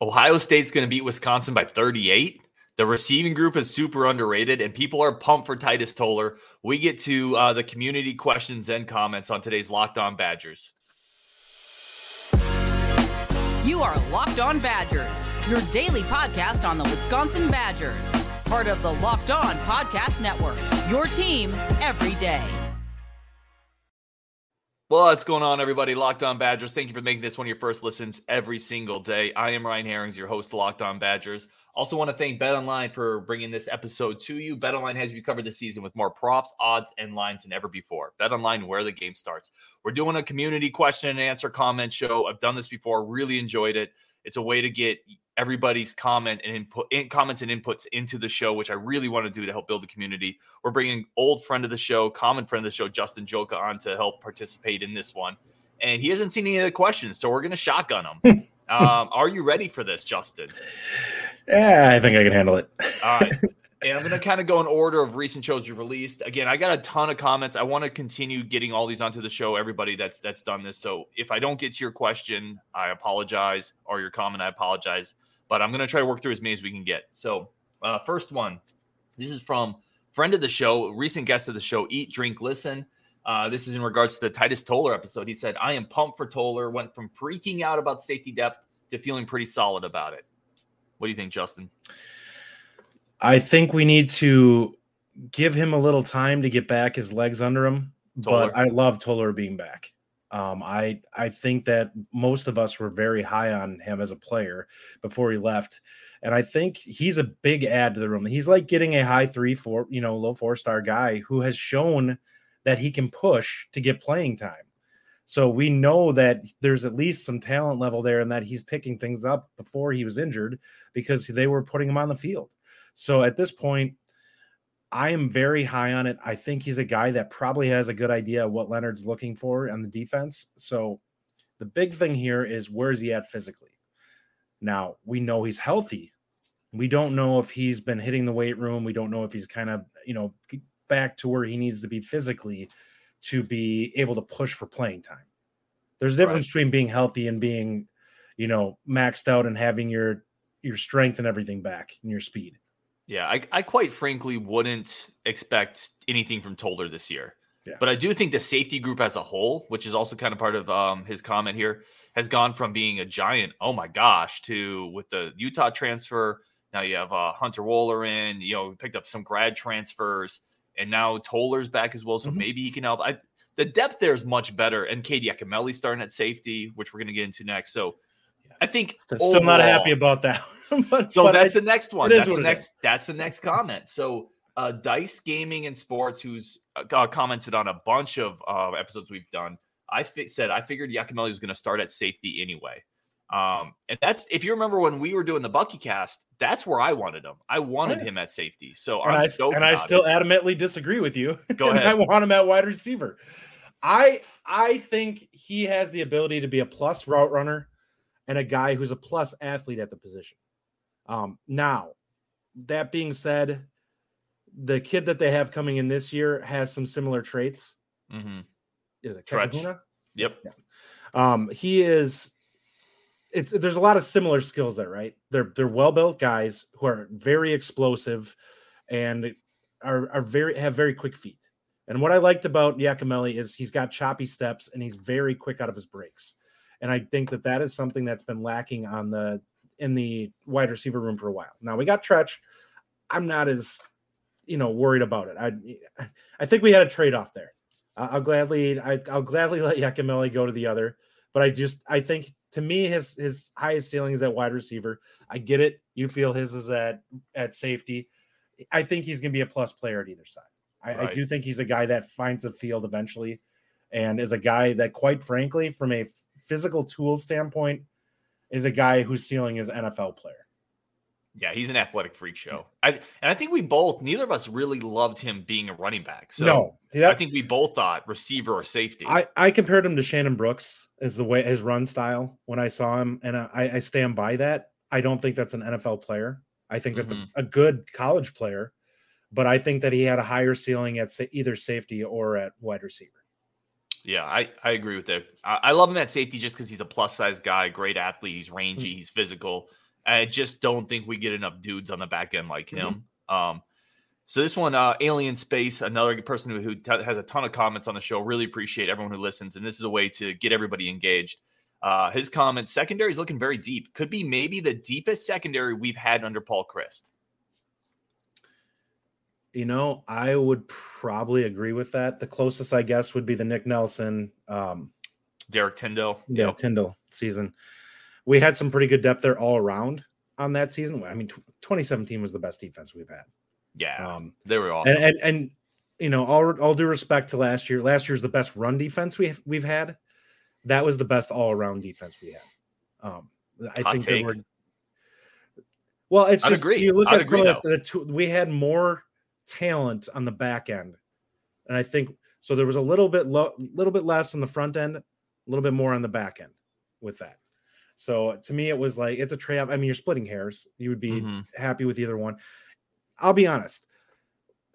Ohio State's going to beat Wisconsin by 38. The receiving group is super underrated, and people are pumped for Titus Toler. We get to uh, the community questions and comments on today's Locked On Badgers. You are Locked On Badgers, your daily podcast on the Wisconsin Badgers, part of the Locked On Podcast Network. Your team every day. What's going on, everybody? Locked On Badgers. Thank you for making this one of your first listens every single day. I am Ryan Herrings, your host Locked On Badgers. Also, want to thank Bet Online for bringing this episode to you. Bet Online has you covered this season with more props, odds, and lines than ever before. Bet Online, where the game starts. We're doing a community question and answer comment show. I've done this before, really enjoyed it. It's a way to get everybody's comment and input in, comments and inputs into the show, which I really want to do to help build the community. We're bringing old friend of the show, common friend of the show, Justin Joka, on to help participate in this one. And he hasn't seen any of the questions, so we're going to shotgun him. um, are you ready for this, Justin? Yeah, I think I can handle it. All right. And I'm going to kind of go in order of recent shows we've released. Again, I got a ton of comments. I want to continue getting all these onto the show. Everybody that's that's done this. So if I don't get to your question, I apologize, or your comment, I apologize. But I'm going to try to work through as many as we can get. So uh, first one, this is from friend of the show, recent guest of the show, Eat, Drink, Listen. Uh, this is in regards to the Titus Toler episode. He said, "I am pumped for Toler. Went from freaking out about safety depth to feeling pretty solid about it." What do you think, Justin? I think we need to give him a little time to get back his legs under him. Toler. But I love Toler being back. Um, I I think that most of us were very high on him as a player before he left, and I think he's a big add to the room. He's like getting a high three, four, you know, low four star guy who has shown that he can push to get playing time. So we know that there's at least some talent level there, and that he's picking things up before he was injured because they were putting him on the field. So at this point, I am very high on it. I think he's a guy that probably has a good idea of what Leonhard's looking for on the defense. So the big thing here is where is he at physically? Now, we know he's healthy. We don't know if he's been hitting the weight room. We don't know if he's kind of, you know, back to where he needs to be physically to be able to push for playing time. There's a difference right. between being healthy and being, you know, maxed out and having your your strength and everything back and your speed. Yeah, I, I quite frankly wouldn't expect anything from Toler this year. Yeah. But I do think the safety group as a whole, which is also kind of part of um, his comment here, has gone from being a giant, oh my gosh, to with the Utah transfer. Now you have uh, Hunter Wohler in, you know, picked up some grad transfers, and now Toler's back as well. So mm-hmm. maybe he can help. I, the depth there is much better. And Cade Yacamelli starting at safety, which we're going to get into next. So I think still overall, not happy about that. but, so but that's I, the next one. That's the next. That's the next comment. So uh, Dice Gaming and Sports, who's uh, commented on a bunch of uh, episodes we've done. I fi- said I figured Yacamelli was going to start at safety anyway. Um, and that's if you remember when we were doing the Bucky cast, that's where I wanted him. I wanted him at safety. So and I'm I, so and I still adamantly disagree with you. Go ahead. I want him at wide receiver. I I think he has the ability to be a plus route runner and a guy who's a plus athlete at the position. Um, now, that being said, the kid that they have coming in this year has some similar traits. Mm-hmm. Is it Kekahuna? Yep. Yeah. Um, he is. It's there's a lot of similar skills there, right? They're they're well built guys who are very explosive, and are are very have very quick feet. And what I liked about Yacamelli is he's got choppy steps and he's very quick out of his breaks. And I think that that is something that's been lacking on the in the wide receiver room for a while. Now we got Treach. I'm not as you know worried about it. I I think we had a trade off there. I'll gladly I, will gladly let Yacamelli go to the other, but I just I think to me his his highest ceiling is at wide receiver. I get it. You feel his is at at safety. I think he's going to be a plus player at either side. I, right. I do think he's a guy that finds a field eventually, and is a guy that, quite frankly, from a physical tool standpoint, is a guy whose ceiling is NFL player. Yeah, he's an athletic freak show. I and I think we both, neither of us really loved him being a running back. So no, that, I think we both thought receiver or safety. I, I compared him to Shannon Brooks as the way his run style when I saw him, and I, I stand by that. I don't think that's an NFL player. I think that's mm-hmm. a, a, good college player, but I think that he had a higher ceiling at either safety or at wide receiver. Yeah, I, I agree with that. I, I love him at safety just because he's a plus size guy, great athlete. He's rangy, mm-hmm. he's physical. I just don't think we get enough dudes on the back end like him. Mm-hmm. Um, so this one, uh, Alien Space, another person who, who t- has a ton of comments on the show. Really appreciate everyone who listens, and this is a way to get everybody engaged. Uh, his comments: secondary is looking very deep. Could be maybe the deepest secondary we've had under Paul Chryst. You know, I would probably agree with that. The closest, I guess, would be the Nick Nelson, um, Derrick Tindal. Yeah, yep. Tindal season. We had some pretty good depth there all around on that season. I mean, 2017 was the best defense we've had. Yeah, um, they were awesome. And, and, and you know, all all due respect to last year, last year's the best run defense we we've had. That was the best all around defense we had. Um, I Hot think take. were. Well, it's I'd just agree. you look I'd at some of the, the two, we had more talent on the back end, and I think so. There was a little bit low, little bit less on the front end, a little bit more on the back end with that. So to me, it was like it's a trade. Off. I mean, you're splitting hairs. You would be mm-hmm. happy with either one. I'll be honest.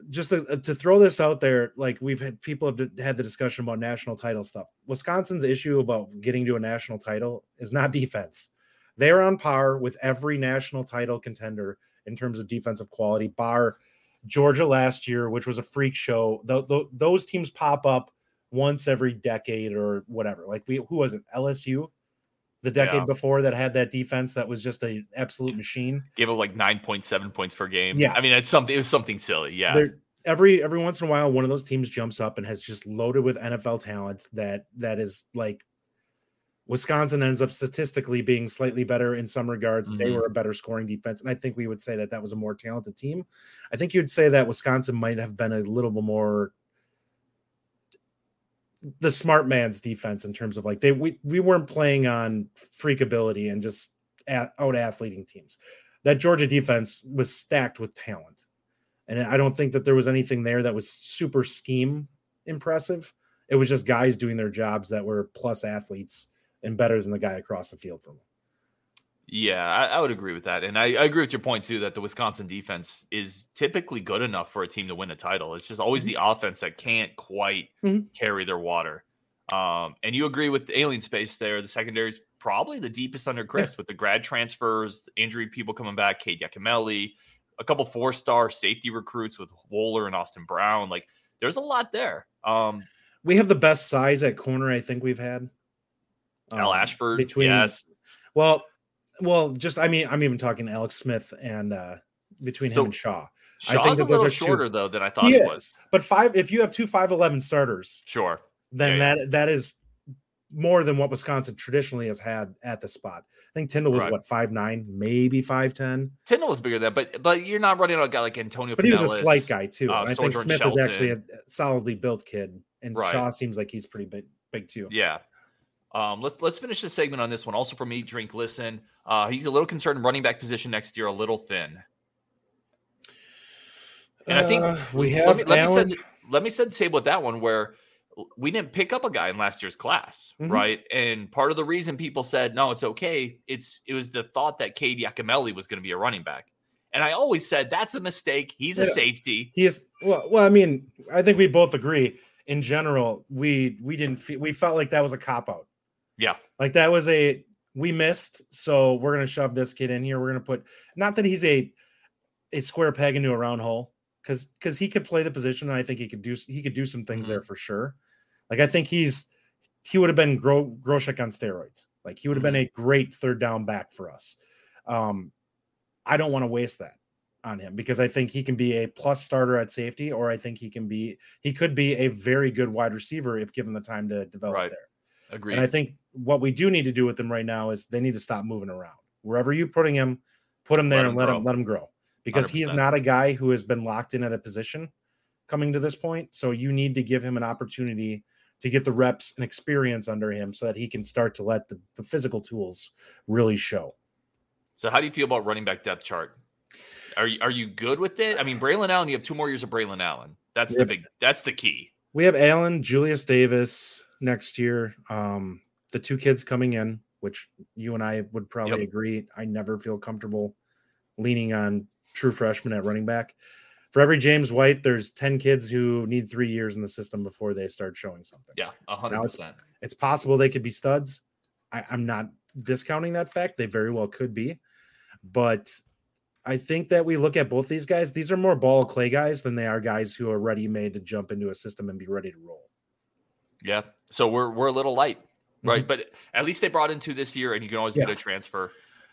Just to, to, throw this out there, like we've had people have had the discussion about national title stuff. Wisconsin's issue about getting to a national title is not defense. They're on par with every national title contender in terms of defensive quality, bar Georgia last year, which was a freak show. The, the, those teams pop up once every decade or whatever. Like we, who was it? LSU the decade yeah. before that had that defense that was just an absolute machine. Gave up like nine point seven points per game. Yeah, I mean it's something. It was something silly. Yeah. Every every once in a while, one of those teams jumps up and has just loaded with NFL talent that that is like Wisconsin ends up statistically being slightly better in some regards. Mm-hmm. They were a better scoring defense, and I think we would say that that was a more talented team. I think you'd say that Wisconsin might have been a little bit more the smart man's defense in terms of like they we, we weren't playing on freak ability and just at, out athleting teams. That Georgia defense was stacked with talent. And I don't think that there was anything there that was super scheme impressive. It was just guys doing their jobs that were plus athletes and better than the guy across the field from them. Yeah, I, I, would agree with that. And I, I, agree with your point, too, that the Wisconsin defense is typically good enough for a team to win a title. It's just always mm-hmm. the offense that can't quite mm-hmm. carry their water. Um, and you agree with the alien space there. The secondary is probably the deepest under Chryst yeah. with the grad transfers, injury people coming back, Cade Yacamelli, a couple four star safety recruits with Wohler and Austin Brown. Like there's a lot there. Um, we have the best size at corner I think we've had. Um, Al Ashford, between yes. Well, well, just I mean, I'm even talking Alex Smith and uh between so, him and Shaw. Shaw's I think that a little shorter two, though than I thought he, was. But five, if you have two five eleven starters, sure, then yeah, that yeah. that is more than what Wisconsin traditionally has had at the spot. I think Tindal was right. what five nine, maybe five ten. Tindal was bigger than, but but you're not running on a guy like Antonio. But Pinellas, he was a slight guy too. Uh, I think Smith Shelton. is actually a solidly built kid, and right. Shaw seems like he's pretty big, big too. Yeah, um, let's let's finish the segment on this one. Also from me, drink listen. Uh, he's a little concerned in running back position next year, a little thin. And I think uh, we have. Let me, let me, set, let me set the table with that one where we didn't pick up a guy in last year's class, mm-hmm. right? And part of the reason people said no, it's okay. It's it was the thought that Cade Yacamelli was going to be a running back. And I always said that's a mistake. He's a safety. He is well. Well, I mean, I think we both agree. In general, we we didn't feel, we felt like that was a cop out. Yeah. Like that was a we missed, so we're gonna shove this kid in here. We're gonna put not that he's a a square peg into a round hole, because because he could play the position, and I think he could do he could do some things mm-hmm. there for sure. Like I think he's he would have been Gro- Groshek on steroids. Like he would have mm-hmm. been a great third down back for us. Um, I don't want to waste that on him because I think he can be a plus starter at safety, or I think he can be he could be a very good wide receiver if given the time to develop right. there. Agreed. And I think what we do need to do with them right now is they need to stop moving around. Wherever you're putting him, put him there let and him let grow. him let him grow. Because 100%. he is not a guy who has been locked in at a position coming to this point. So you need to give him an opportunity to get the reps and experience under him so that he can start to let the, the physical tools really show. So how do you feel about running back depth chart? Are you are you good with it? I mean, Braylon Allen, you have two more years of Braylon Allen. That's the big that's the key. We have Allen, Julius Davis, next year. Um, the two kids coming in, which you and I would probably yep. agree, I never feel comfortable leaning on true freshmen at running back. For every James White, there's 10 kids who need three years in the system before they start showing something. Yeah, hundred percent. It's possible they could be studs. I, I'm not discounting that fact. They very well could be, but I think that we look at both these guys. These are more ball clay guys than they are guys who are ready made to jump into a system and be ready to roll. Yeah. So we're we're a little light, right? Mm-hmm. But at least they brought in two this year, and you can always yeah. get a transfer.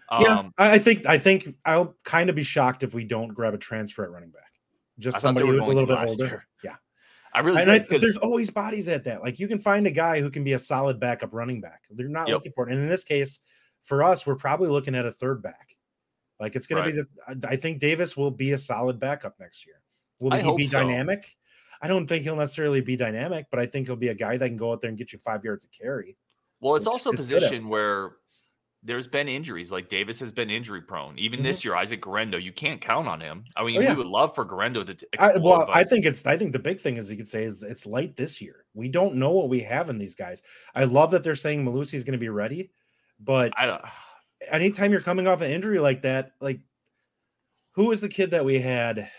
Um, yeah, I think I think I'll kind of be shocked if we don't grab a transfer at running back. Just somebody who's a little bit older. Year. Yeah. I really and I, there's always bodies at that. Like you can find a guy who can be a solid backup running back. They're not yep. looking for it. And in this case, for us, we're probably looking at a third back. Like it's going right. to be the. I think Davis will be a solid backup next year. Will I he be so. dynamic? I don't think he'll necessarily be dynamic, but I think he'll be a guy that can go out there and get you five yards of carry. Well, it's also a position where there's been injuries. Like Davis has been injury prone. Even mm-hmm. this year, Isaac Guerendo, you can't count on him. I mean, oh, yeah. we would love for Guerendo to. Explode, I, well, but... I think it's. I think the big thing is you could say is it's light this year. We don't know what we have in these guys. I love that they're saying Mellusi is going to be ready, but I, anytime you're coming off an injury like that, like who was the kid that we had,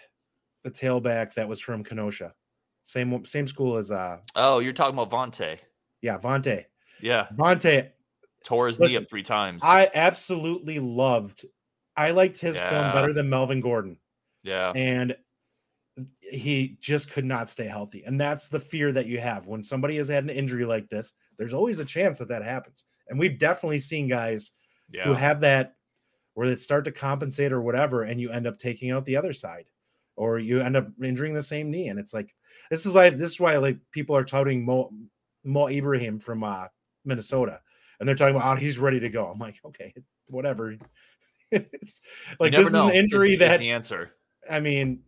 the tailback that was from Kenosha, same same school as uh. Oh, you're talking about Vontae. Yeah, Vontae. Yeah, Vontae tore his Listen, knee up three times. I absolutely loved. I liked his yeah. film better than Melvin Gordon. Yeah, and he just could not stay healthy, and that's the fear that you have when somebody has had an injury like this. There's always a chance that that happens, and we've definitely seen guys yeah. who have that where they start to compensate or whatever, and you end up taking out the other side, or you end up injuring the same knee, and it's like this is why this is why like people are touting Mo Mo Ibrahim from uh, Minnesota and they're talking about oh, he's ready to go. I'm like, okay, whatever. it's like this know. is an injury is, that is the answer. I mean,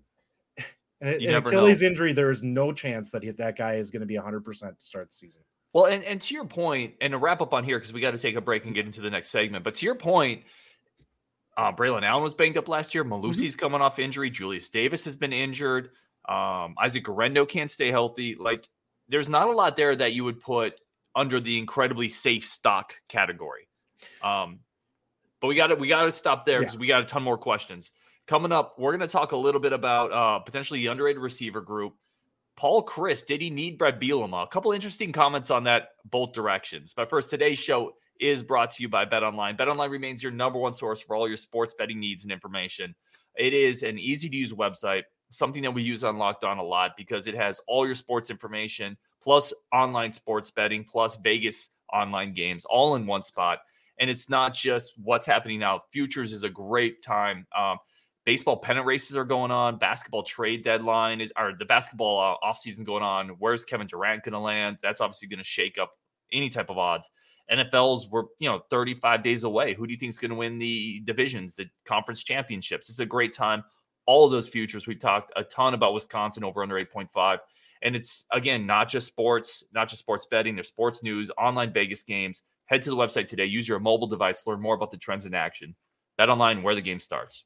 an, an Achilles know. injury, there is no chance that he, that guy is going to be 100 percent to start the season. Well, and, and to your point, and to wrap up on here because we got to take a break and get into the next segment. But to your point, uh, Braylon Allen was banged up last year. Mellusi's mm-hmm. coming off injury. Julius Davis has been injured. Um, Isaac Guerendo can't stay healthy. Like, there's not a lot there that you would put under the incredibly safe stock category. Um, but we got to we got to stop there because yeah. we got a ton more questions coming up. We're going to talk a little bit about uh, potentially the underrated receiver group. Paul Chryst, did he need Brad Bielema? A couple interesting comments on that both directions. But first, today's show is brought to you by Bet Online. Bet Online remains your number one source for all your sports betting needs and information. It is an easy to use website something that we use on Locked On a lot because it has all your sports information, plus online sports betting, plus Vegas online games, all in one spot. And it's not just what's happening now. Futures is a great time. Um, baseball pennant races are going on. Basketball trade deadline is, or the basketball uh, offseason going on. Where's Kevin Durant going to land? That's obviously going to shake up any type of odds. NFL's we're you know 35 days away. Who do you think is going to win the divisions, the conference championships? It's a great time all of those futures. we've talked a ton about Wisconsin over under 8.5. And it's again not just sports, not just sports betting, there's sports news, online Vegas games. Head to the website today. Use your mobile device learn more about the trends in action. Bet online where the game starts.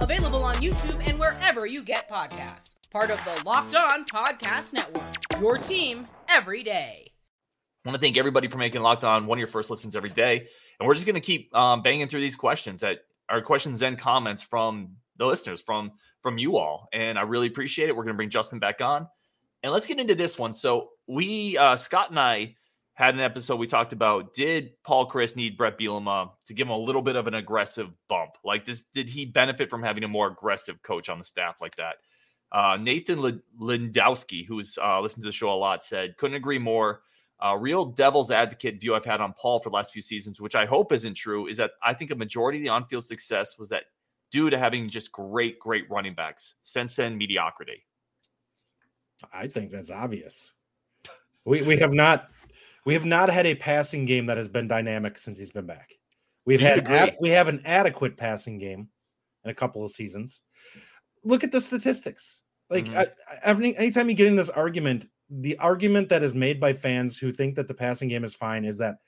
Available on YouTube and wherever you get podcasts. Part of the Locked On Podcast Network. Your team every day. I want to thank everybody for making Locked On one of your first listens every day. And we're just going to keep um, banging through these questions that are questions and comments from the listeners, from from you all. And I really appreciate it. We're going to bring Justin back on. And let's get into this one. So we, uh, Scott and I, had an episode we talked about did Paul Chryst need Bret Bielema to give him a little bit of an aggressive bump? Like, does did he benefit from having a more aggressive coach on the staff like that? Uh, Nathan Lindowski, who's uh, listened to the show a lot, said couldn't agree more. Uh, real devil's advocate view I've had on Paul for the last few seasons, which I hope isn't true, is that I think a majority of the on-field success was that due to having just great, great running backs. Since then, mediocrity. I think that's obvious. We we have not we have not had a passing game that has been dynamic since he's been back. We've so had ad, we have an adequate passing game in a couple of seasons. Look at the statistics. Like Mhm. I, I, anytime you get in this argument, the argument that is made by fans who think that the passing game is fine is that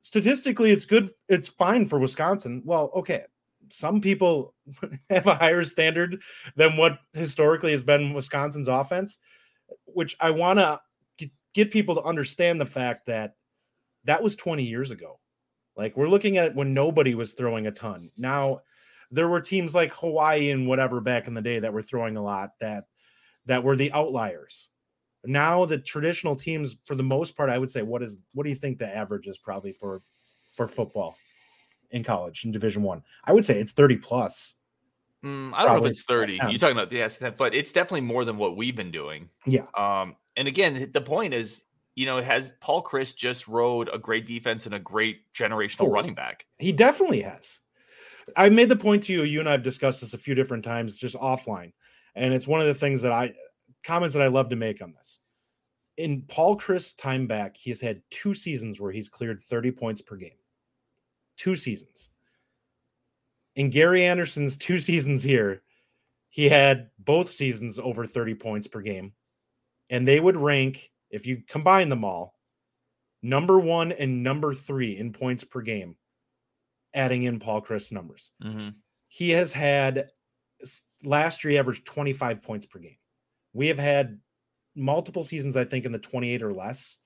statistically it's good, it's fine for Wisconsin. Well, okay, some people have a higher standard than what historically has been Wisconsin's offense, which I want to get people to understand the fact that that was 20 years ago. Like we're looking at it when nobody was throwing a ton. Now there were teams like Hawaii and whatever back in the day that were throwing a lot that that were the outliers. Now the traditional teams, for the most part, I would say, what is what do you think the average is probably for for football in college in Division One? I? I would say it's 30 plus. Mm, I don't know if it's 30. You're talking about yes, but it's definitely more than what we've been doing. Yeah. Um, and again, the point is, you know, has Paul Chryst just rode a great defense and a great generational Oh. running back? He definitely has. I made the point to you. You and I have discussed this a few different times, just offline, and it's one of the things that I comments that I love to make on this. In Paul Chryst time back, he has had two seasons where he's cleared 30 points per game. Two seasons. In Gary Anderson's two seasons here, he had both seasons over 30 points per game. And they would rank, if you combine them all, number one and number three in points per game adding in Paul Chryst numbers. Mm-hmm. He has had last year he averaged 25 points per game. We have had multiple seasons, I think, in the 28 or less.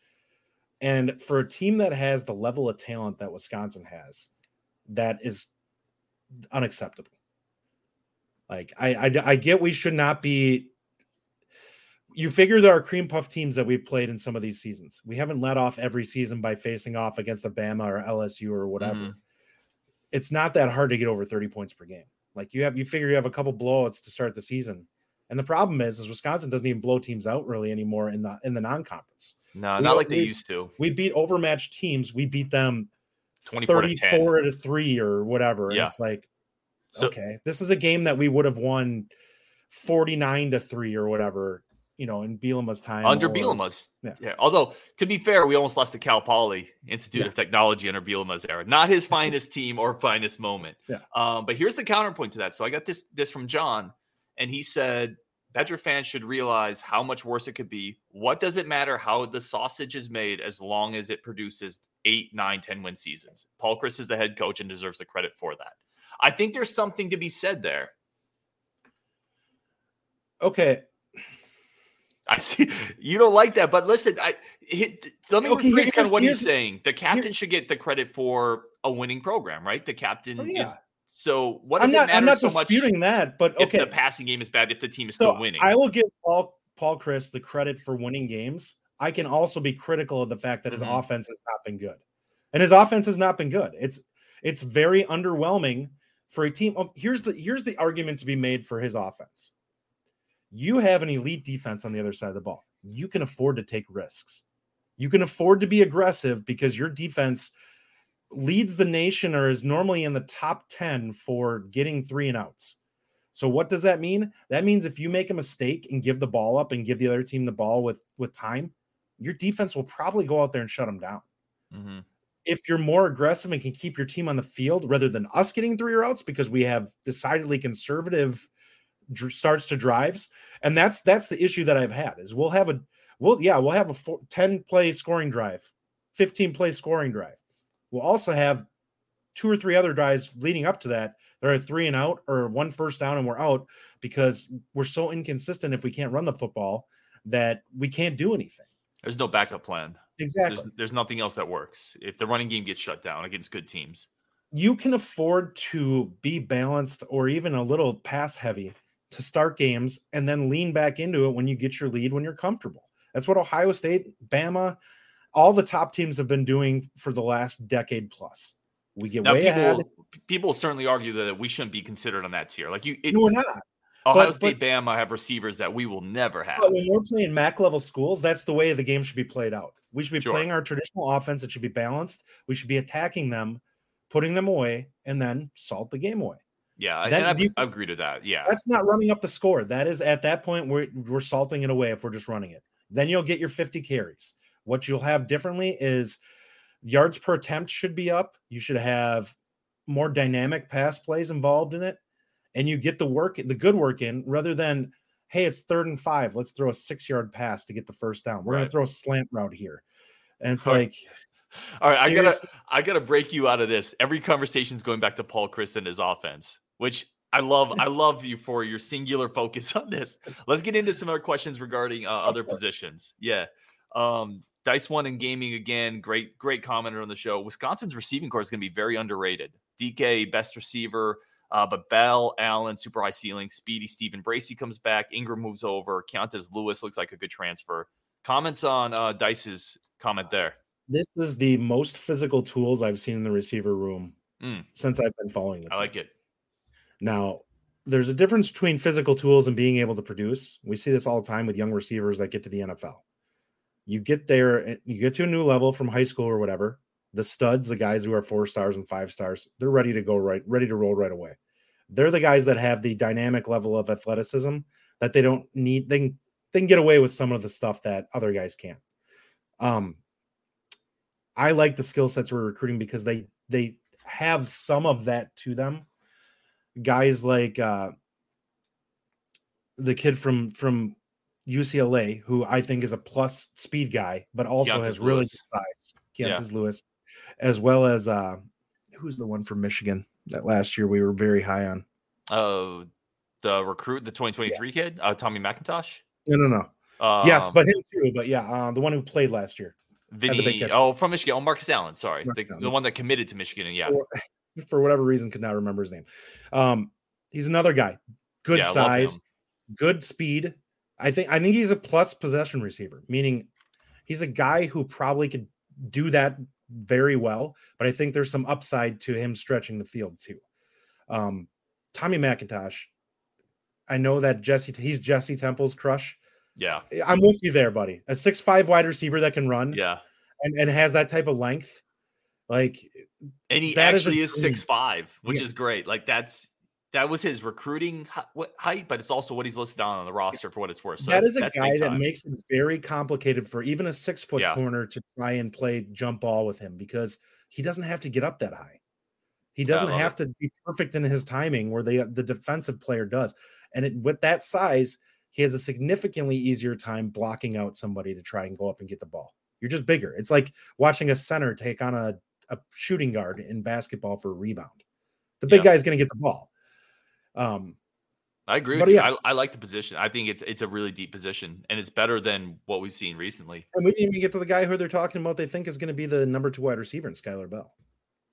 And for a team that has the level of talent that Wisconsin has, that is unacceptable. Like I, I, I get we should not be. You figure there are cream puff teams that we've played in some of these seasons. We haven't let off every season by facing off against a Bama or LSU or whatever Mhm. it's not that hard to get over 30 points per game. Like you have you figure you have a couple blowouts to start the season. And the problem is is Wisconsin doesn't even blow teams out really anymore in the in the non-conference. No, We- not like they we- used to. We beat overmatched teams. We beat them 24 to 10. 34 to 3 or whatever. And Yeah. it's like So okay, this is a game that we would have won 49 to 3 or whatever, you know, in Bielema's time. under or- Bielema's, yeah. yeah. Although to be fair, we almost lost to Cal Poly Institute Yeah. of Technology under Bielema's era. Not his finest team or finest moment. Yeah. Um, but here's the counterpoint to that. So I got this this from John, and he said Badger fans should realize how much worse it could be. What does it matter how the sausage is made as long as it produces eight, nine, 10 win seasons? Paul Chryst is the head coach and deserves the credit for that. I think there's something to be said there. Okay, I see you don't like that, but listen, I hit, let me Okay, rephrase kind of what he's saying. The captain should get the credit for a winning program, right? The captain Oh, is. So what does I'm not it matter I'm not so much disputing that, but if okay. the passing game is bad if the team is so still winning? I will give Paul Paul Chryst the credit for winning games. I can also be critical of the fact that his Mhm. offense has not been good, and his offense has not been good. It's it's very underwhelming for a team. oh, here's the here's the argument to be made for his offense. You have an elite defense on the other side of the ball. You can afford to take risks. You can afford to be aggressive because your defense leads the nation or is normally in the top 10 for getting three and outs. So what does that mean? That means if you make a mistake and give the ball up and give the other team the ball with with time, your defense will probably go out there and shut them down. Mhm. If you're more aggressive and can keep your team on the field rather than us getting three or outs because we have decidedly conservative dr- starts to drives, and that's that's the issue that I've had is we'll have a we'll yeah we'll have a four, 10 play scoring drive, 15 play scoring drive. We'll also have two or three other drives leading up to that there are three and out or one first down and we're out because we're so inconsistent if we can't run the football that we can't do anything. There's no backup plan. Exactly. There's, there's nothing else that works if the running game gets shut down against good teams. you can afford to be balanced or even a little pass heavy to start games and then lean back into it when you get your lead when you're comfortable. That's what Ohio State, Bama, all the top teams have been doing for the last decade plus. We get Now, way ahead. people people certainly argue that we shouldn't be considered on that tier. Like you, it, No, we're not. Ohio but- State, Bama have receivers that we will never have. But when we're playing MAC level schools, that's the way the game should be played out. We should be Sure. playing our traditional offense. It should be balanced. We should be attacking them, putting them away, and then salt the game away. Yeah, I- I, you- I agree to that. Yeah, That's not running up the score. That is at that point we're we're salting it away if we're just running it. Then you'll get your 50 carries. What you'll have differently is yards per attempt should be up. You should have more dynamic pass plays involved in it, and you get the work, the good work in rather than hey, it's third and five. Let's throw a six yard pass to get the first down. We're Right. gonna throw a slant route here. And it's All like All right, I gotta I gotta break you out of this. Every conversation's going back to Paul Chryst and his offense, which I love. I love you for your singular focus on this. Let's get into some other questions regarding uh, other positions. Yeah. Um, Dice one in gaming again. Great, great commenter on the show. Wisconsin's receiving core is going to be very underrated. Dike, best receiver, uh, but Bell, Allen, super high ceiling. Speedy, Stephen Bracey comes back. Engram moves over. Keontez Lewis looks like a good transfer. Comments on uh, Dice's comment there. this is the most physical tools I've seen in the receiver room Mm. since I've been following the I like it. Now, there's a difference between physical tools and being able to produce. We see this all the time with young receivers that get to the NFL. You get there, you get to a new level from high school or whatever. The studs, the guys who are four stars and five stars, they're ready to go right, ready to roll right away. They're the guys that have the dynamic level of athleticism that they don't need. They can, they can get away with some of the stuff that other guys can't. Um, I like the skill sets we're recruiting because they they have some of that to them. Guys like uh the kid from from UCLA, who I think is a plus speed guy, but also has really Lewis. good size. Yeah. Lewis, as well as uh who's the one from Michigan that last year we were very high on. Uh, the recruit, the 2023 kid, uh, Tommy McIntosh. No, no, no. Um, yes, but him too. But yeah, uh, the one who played last year Vinny. Oh, from Michigan. Oh, Markus Allen. Sorry, the, Markus the Allen. one that committed to Michigan. And yeah, for whatever reason could not remember his name. Um, he's another guy, good yeah, size, good speed. I think I think he's a plus possession receiver, meaning he's a guy who probably could do that very well. But I think there's some upside to him stretching the field too. Um, Tommy McIntosh. I know that Jesse. He's Jesse Temple's crush. Yeah, I'm with you there, buddy. A six five wide receiver that can run yeah. and, and has that type of length. Like And he That is actually is, six five, which Yeah. is great. Like that's that was his recruiting height, but it's also what he's listed on, on the roster for what it's worth. So that's, a guy that makes it very complicated for even a six foot Yeah. corner to try and play jump ball with him because he doesn't have to get up that high. He doesn't have to be perfect in his timing where the the defensive player does. And it, with that size, he has a significantly easier time blocking out somebody to try and go up and get the ball. You're just bigger. It's like watching a center take on a, a shooting guard in basketball for a rebound. The big Yeah. guy's going to get the ball. Um, I agree with you. yeah. I, I like the position. I think it's it's a really deep position, and it's better than what we've seen recently. and we didn't even get to the guy who they're talking about. They think is going to be the number two wide receiver in Skyler Bell.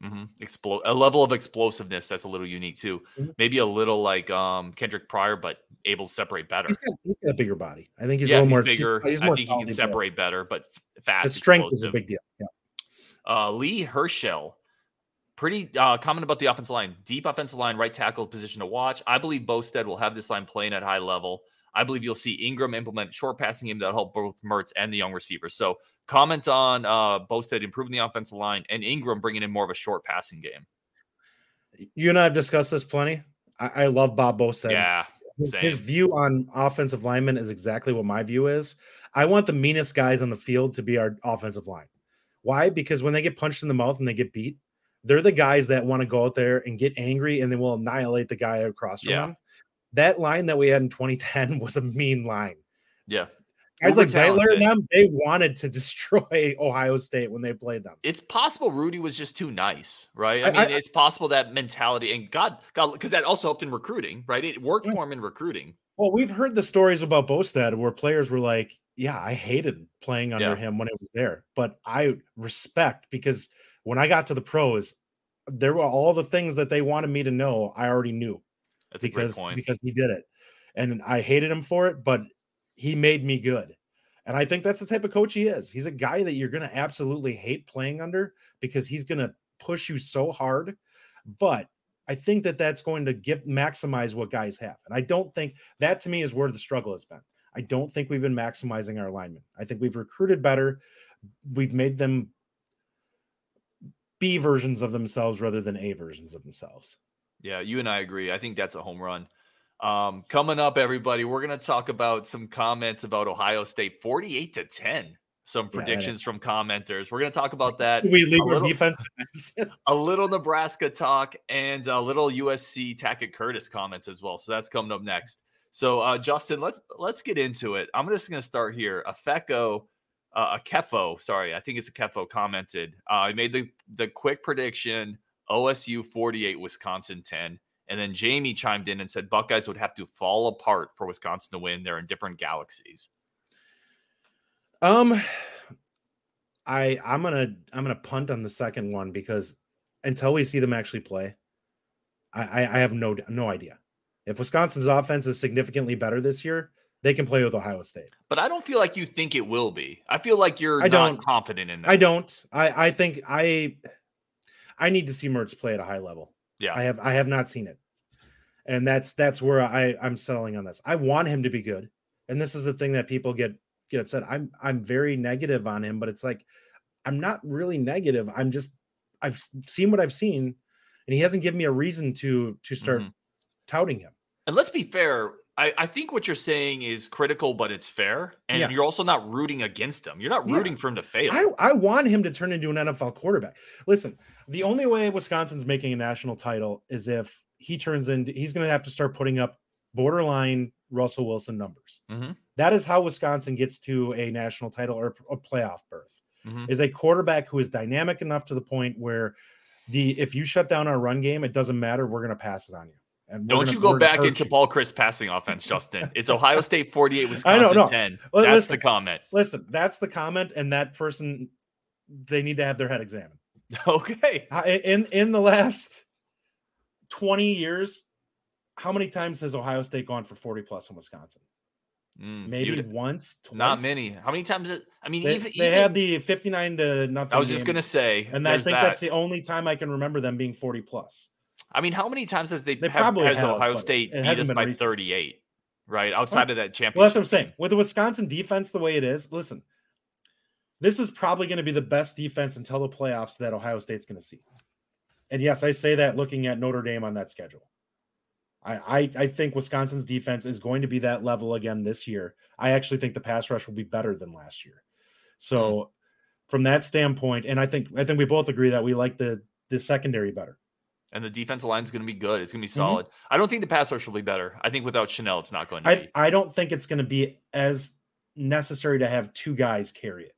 hmm Explo- a level of explosiveness that's a little unique too. Mhm. Maybe a little like um Kendric Pryor, but able to separate better. He's got, he's got a bigger body. I think he's yeah, a he's little more bigger. He's, I more think he can separate better, but fast. The strength is a big deal. Yeah. Uh, Lee Herschel, pretty uh, comment about the offensive line. Deep offensive line, right tackle position to watch. I believe Bostad will have this line playing at high level. I believe you'll see Engram implement short passing game that'll help both Mertz and the young receivers. So comment on uh, Bostad improving the offensive line and Engram bringing in more of a short passing game. You and I have discussed this plenty. I, I love Bob Bostad. yeah, his, his view on offensive linemen is exactly what my view is. I want the meanest guys on the field to be our offensive line. Why? Because when they get punched in the mouth and they get beat, they're the guys that want to go out there and get angry and they will annihilate the guy across from Yeah. them. That line that we had in 2010 was a mean line. yeah. Guys like Zeitler and them, they wanted to destroy Ohio State when they played them. It's possible Rudy was just too nice, right? I I- mean, I- it's possible that mentality and God, God, because that also helped in recruiting, right? It worked Yeah. for him in recruiting. Well, we've heard the stories about Bostad where players were like, "Yeah, I hated playing under Yeah. him when it was there, but I respect because when I got to the pros, there were all the things that they wanted me to know. I already knew That's a because great point. because he did it, and I hated him for it, but he made me good. And I think that's the type of coach he is. He's a guy that you're going to absolutely hate playing under because he's going to push you so hard. But I think that that's going to give maximize what guys have. And I don't think that to me is where the struggle has been. I don't think we've been maximizing our linemen. I think we've recruited better. We've made them B versions of themselves rather than A versions of themselves. Yeah, you and I agree. I think that's a home run. Um, coming up, everybody, we're going to talk about some comments about Ohio State 48 to 10. Some Yeah, predictions from commenters. We're going to talk about that. We leave a our little- defense. a little Nebraska talk and a little USC Tackett Curtis comments as well. So that's coming up next. So, uh, Justin, let's let's get into it. I'm just going to start here. Afeko, uh, a Kefo, sorry, I think it's a Kefo commented. Uh, I made the the quick prediction: OSU 48, Wisconsin 10. And then Jamie chimed in and said Buckeyes would have to fall apart for Wisconsin to win. They're in different galaxies. Um, I I'm gonna I'm gonna punt on the second one because until we see them actually play, I I, I have no no idea. If Wisconsin's offense is significantly better this year, they can play with Ohio State. But I don't feel like you think it will be. I feel like you're I not don't- confident in that. I don't. I I think I I need to see Mertz play at a high level. Yeah. I have I have not seen it. And that's that's where I I'm settling on this. I want him to be good. And this is the thing that people get get upset. I'm I'm very negative on him, but it's like I'm not really negative. I'm just I've seen what I've seen and he hasn't given me a reason to to start Mhm. touting him. And let's be fair. I, I think what you're saying is critical, but it's fair. And Yeah. you're also not rooting against him. You're not Yeah. rooting for him to fail. I, I want him to turn into an NFL quarterback. Listen, the only way Wisconsin's making a national title is if he turns into he's going to have to start putting up borderline Russell Wilson numbers. Mhm. That is how Wisconsin gets to a national title or a playoff berth. Mhm. Is a quarterback who is dynamic enough to the point where the if you shut down our run game, it doesn't matter. We're going to pass it on you. And Don't gonna- you go back into you. Paul Chryst passing offense, Justin. It's Ohio State 48, I Wisconsin know, no. 10. Well, That's listen. the comment. Listen, that's the comment, and that person they need to have their head examined. Okay. In in the last 20 years how many times has ohio state gone for 40 plus in wisconsin Mm, maybe you'd- once not many. How many times? It, I mean, they, even, they even- had the 59 to nothing I was just gonna say, and i think that. that's the only time i can remember them being 40 plus I mean, how many times has they, They have, probably has have, Ohio State beat us by recent. 38? Right outside of that championship. well that's what i'm saying with the wisconsin defense the way it is listen this is probably going to be the best defense until the playoffs that ohio state's going to see and yes i say that looking at notre dame on that schedule I, I I think Wisconsin's defense is going to be that level again this year. I actually think the pass rush will be better than last year. So mm-hmm. from that standpoint, and I think I think we both agree that we like the the secondary better. And the defensive line is going to be good. It's going to be Mm-hmm. solid. I don't think the pass rush will be better. I think without Chanel, it's not going to I be. I don't think it's going to be as necessary to have two guys carry it.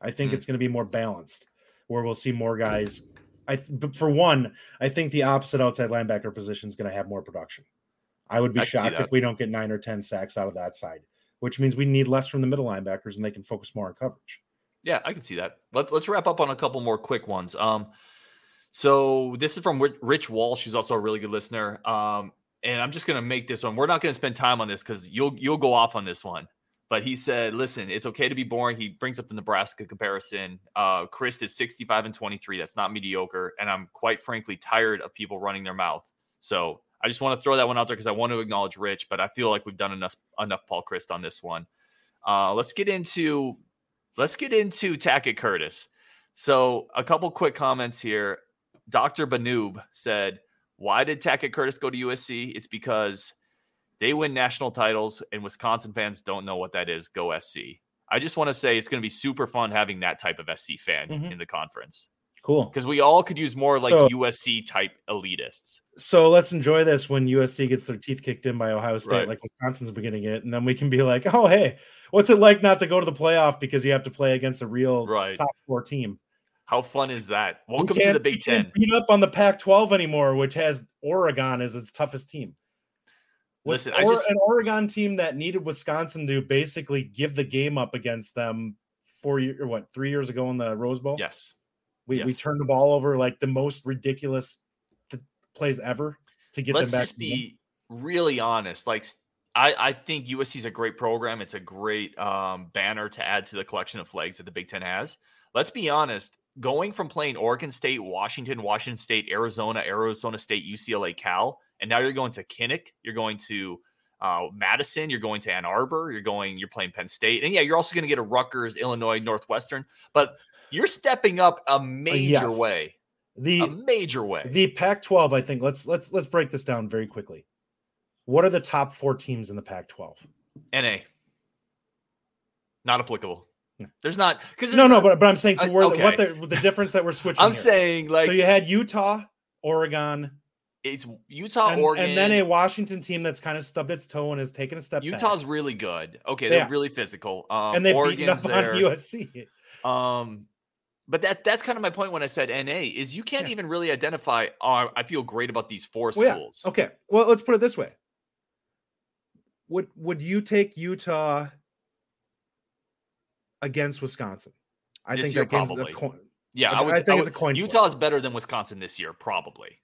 I think Mm. it's going to be more balanced, where we'll see more guys. I but for one, I think the opposite outside linebacker position is going to have more production. I would be I shocked if we don't get nine or ten sacks out of that side, which means we need less from the middle linebackers and they can focus more on coverage. Yeah, I can see that. Let's let's wrap up on a couple more quick ones. Um, so this is from Rich Walsh, who's also a really good listener. Um, and I'm just gonna make this one. We're not gonna spend time on this because you'll you'll go off on this one. But he said, "Listen, it's okay to be boring." He brings up the Nebraska comparison. Uh, Chryst is 65 and 23. That's not mediocre, and I'm quite frankly tired of people running their mouth. So I just want to throw that one out there because I want to acknowledge Rich, but I feel like we've done enough enough Paul Chryst on this one. Uh, let's get into let's get into Tackett Curtis. So a couple quick comments here. Dr. Banoob said, "Why did Tackett Curtis go to USC? It's because they win national titles, and Wisconsin fans don't know what that is. Go SC." I just want to say it's going to be super fun having that type of SC fan Mhm. in the conference Cool. because we all could use more like So- USC type elitists. So let's enjoy this when USC gets their teeth kicked in by Ohio State, Right. like Wisconsin's beginning it, and then we can be like, "Oh, hey, what's it like not to go to the playoff because you have to play against a real Right. top four team?" How fun is that? Welcome to the Big Ten. Beat up on the Pac-12 anymore, which has Oregon as its toughest team. Was Listen, I just- an Oregon team that needed Wisconsin to basically give the game up against them four year what three years ago in the Rose Bowl. Yes. we, we turned the ball over like the most ridiculous th- plays ever to get let's them back. just to the game. be really honest. Like I, I think USC is a great program. It's a great um, banner to add to the collection of flags that the Big Ten has. Let's be honest. Going from playing Oregon State, Washington, Washington State, Arizona, Arizona State, UCLA, Cal, and now you're going to Kinnick. You're going to uh, Madison. You're going to Ann Arbor. You're going. You're playing Penn State, and yeah, you're also going to get a Rutgers, Illinois, Northwestern. But you're stepping up a major yes. way, the a major way. The Pac-12, I think. Let's let's let's break this down very quickly. What are the top four teams in the Pac-12? NA. Not applicable. There's not because No, no, but but I'm saying to where the, what the the difference that we're switching. I'm here. saying like so you had Utah, Oregon, it's Utah, and, Oregon, and then a Washington team that's kind of stubbed its toe and has taken a step. Utah's back. really good. Okay, They they're are. really physical. Um, and they've beaten Oregon's up on there. USC. Um, but that that's kind of my point when I said NA is you can't Yeah. even really identify. Oh, I feel great about these four Well, yeah. schools. Okay. Well, let's put it this way. Would would you take Utah against Wisconsin? I This think year, that game's probably. a coin. Yeah, I- I, would. I think would- it's a coin. Utah's better than Wisconsin this year, probably.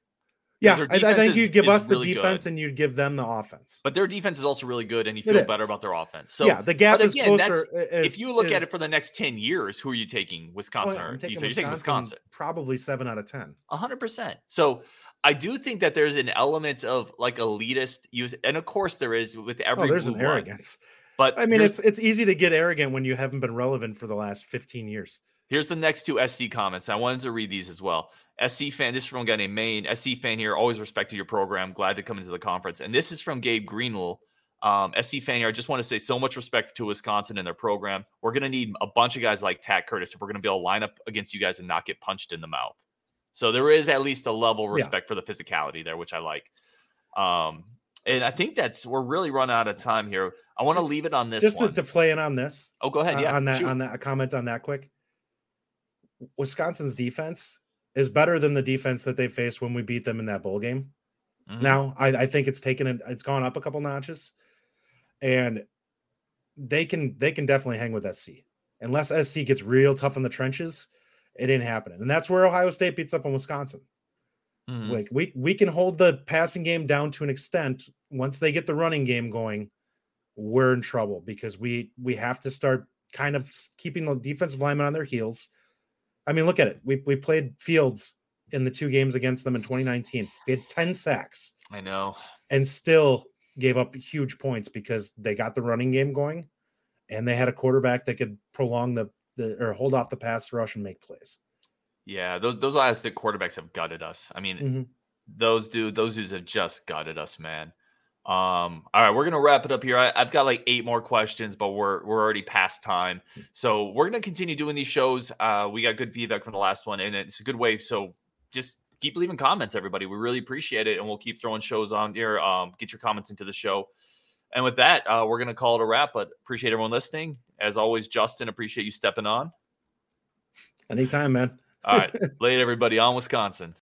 Yeah, I, I think is- you'd give is us the really defense good. and you'd give them the offense. But their defense is also really good, and you feel better about their offense. So yeah, the gap but is again, that's- closer. i- is- if you look at it for the next ten years, who are you taking? oh, Wisconsin yeah, or taking Utah? You're taking Wisconsin. Probably seven out of ten. A hundred percent. So I do think that there's an element of like elitist use, and of course there is with oh, every. Oh, there's an blood. arrogance. But I mean, it's it's easy to get arrogant when you haven't been relevant for the last 15 years. here's the next two SC comments. I wanted to read these as well. SC fan, this is from a guy named Maine. SC fan here, always respected your program. Glad to come into the conference. And this is from Gabe Greenwell. Um, SC fan here. I just want to say so much respect to Wisconsin and their program. We're going to need a bunch of guys like Tat Curtis if we're going to be able to line up against you guys and not get punched in the mouth. So there is at least a level of Yeah. respect for the physicality there, which I like. Um, and I think that's we're really running out of time here. I want to leave it on this Just to, one. to play in on this, oh, go ahead. uh, Yeah, on that shoot. on that a comment on that quick. Wisconsin's defense is better than the defense that they faced when we beat them in that bowl game. Mhm. Now, I, I think it's taken it, it's gone up a couple notches, and they can they can definitely hang with SC. Unless SC gets real tough in the trenches, it ain't happening. And that's where Ohio State beats up on Wisconsin. Mhm. Like we we can hold the passing game down to an extent. Once they get the running game going, we're in trouble because we we have to start kind of keeping the defensive linemen on their heels. I mean, look at it. We we played Fields in the two games against them in 2019. We had 10 sacks I know. and still gave up huge points because they got the running game going and they had a quarterback that could prolong the, the or hold off the pass rush and make plays. Yeah, those those State quarterbacks have gutted us. I mean, Mhm. those dude, those dudes have just gutted us, man. Um, all right, we're gonna wrap it up here. I, I've got like eight more questions, but we're we're already past time, so we're gonna continue doing these shows. Uh, we got good feedback from the last one, and it's a good way. So just keep leaving comments, everybody. We really appreciate it, and we'll keep throwing shows on here. Um, get your comments into the show. And with that, uh, we're gonna call it a wrap. But appreciate everyone listening. As always, Justin, appreciate you stepping on. Anytime, man. All right, later, everybody on Wisconsin.